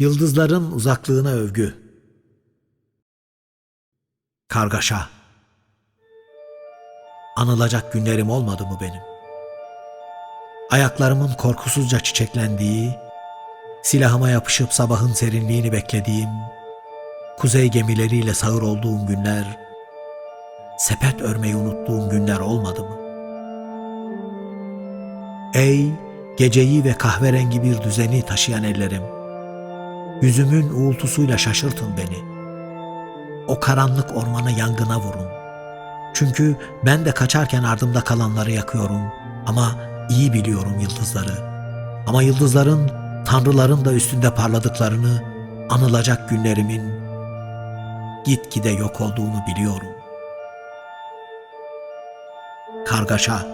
Yıldızların uzaklığına övgü. Kargaşa. Anılacak günlerim olmadı mı benim? Ayaklarımın korkusuzca çiçeklendiği, silahıma yapışıp sabahın serinliğini beklediğim, kuzey gemileriyle sağır olduğum günler, sepet örmeyi unuttuğum günler olmadı mı? Ey geceyi ve kahverengi bir düzeni taşıyan ellerim, yüzümün uğultusuyla şaşırtın beni. O karanlık ormanı yangına vurun. Çünkü ben de kaçarken ardımda kalanları yakıyorum ama iyi biliyorum yıldızları. Ama yıldızların, tanrıların da üstünde parladıklarını, anılacak günlerimin gitgide yok olduğunu biliyorum. Kargaşa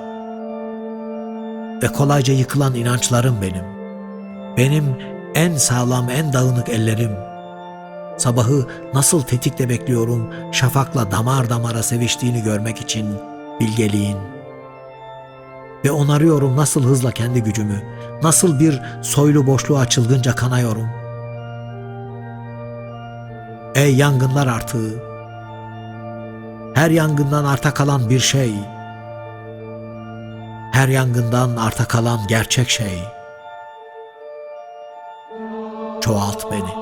ve kolayca yıkılan inançlarım benim. Benim en sağlam, en dağınık ellerim. Sabahı nasıl tetikle bekliyorum, şafakla damar damara seviştiğini görmek için bilgeliğin. Ve onarıyorum nasıl hızla kendi gücümü, nasıl bir soylu boşluğa çılgınca kanıyorum. Ey yangınlar artığı, her yangından arta kalan bir şey, her yangından arta kalan gerçek şey. Çoğalt beni.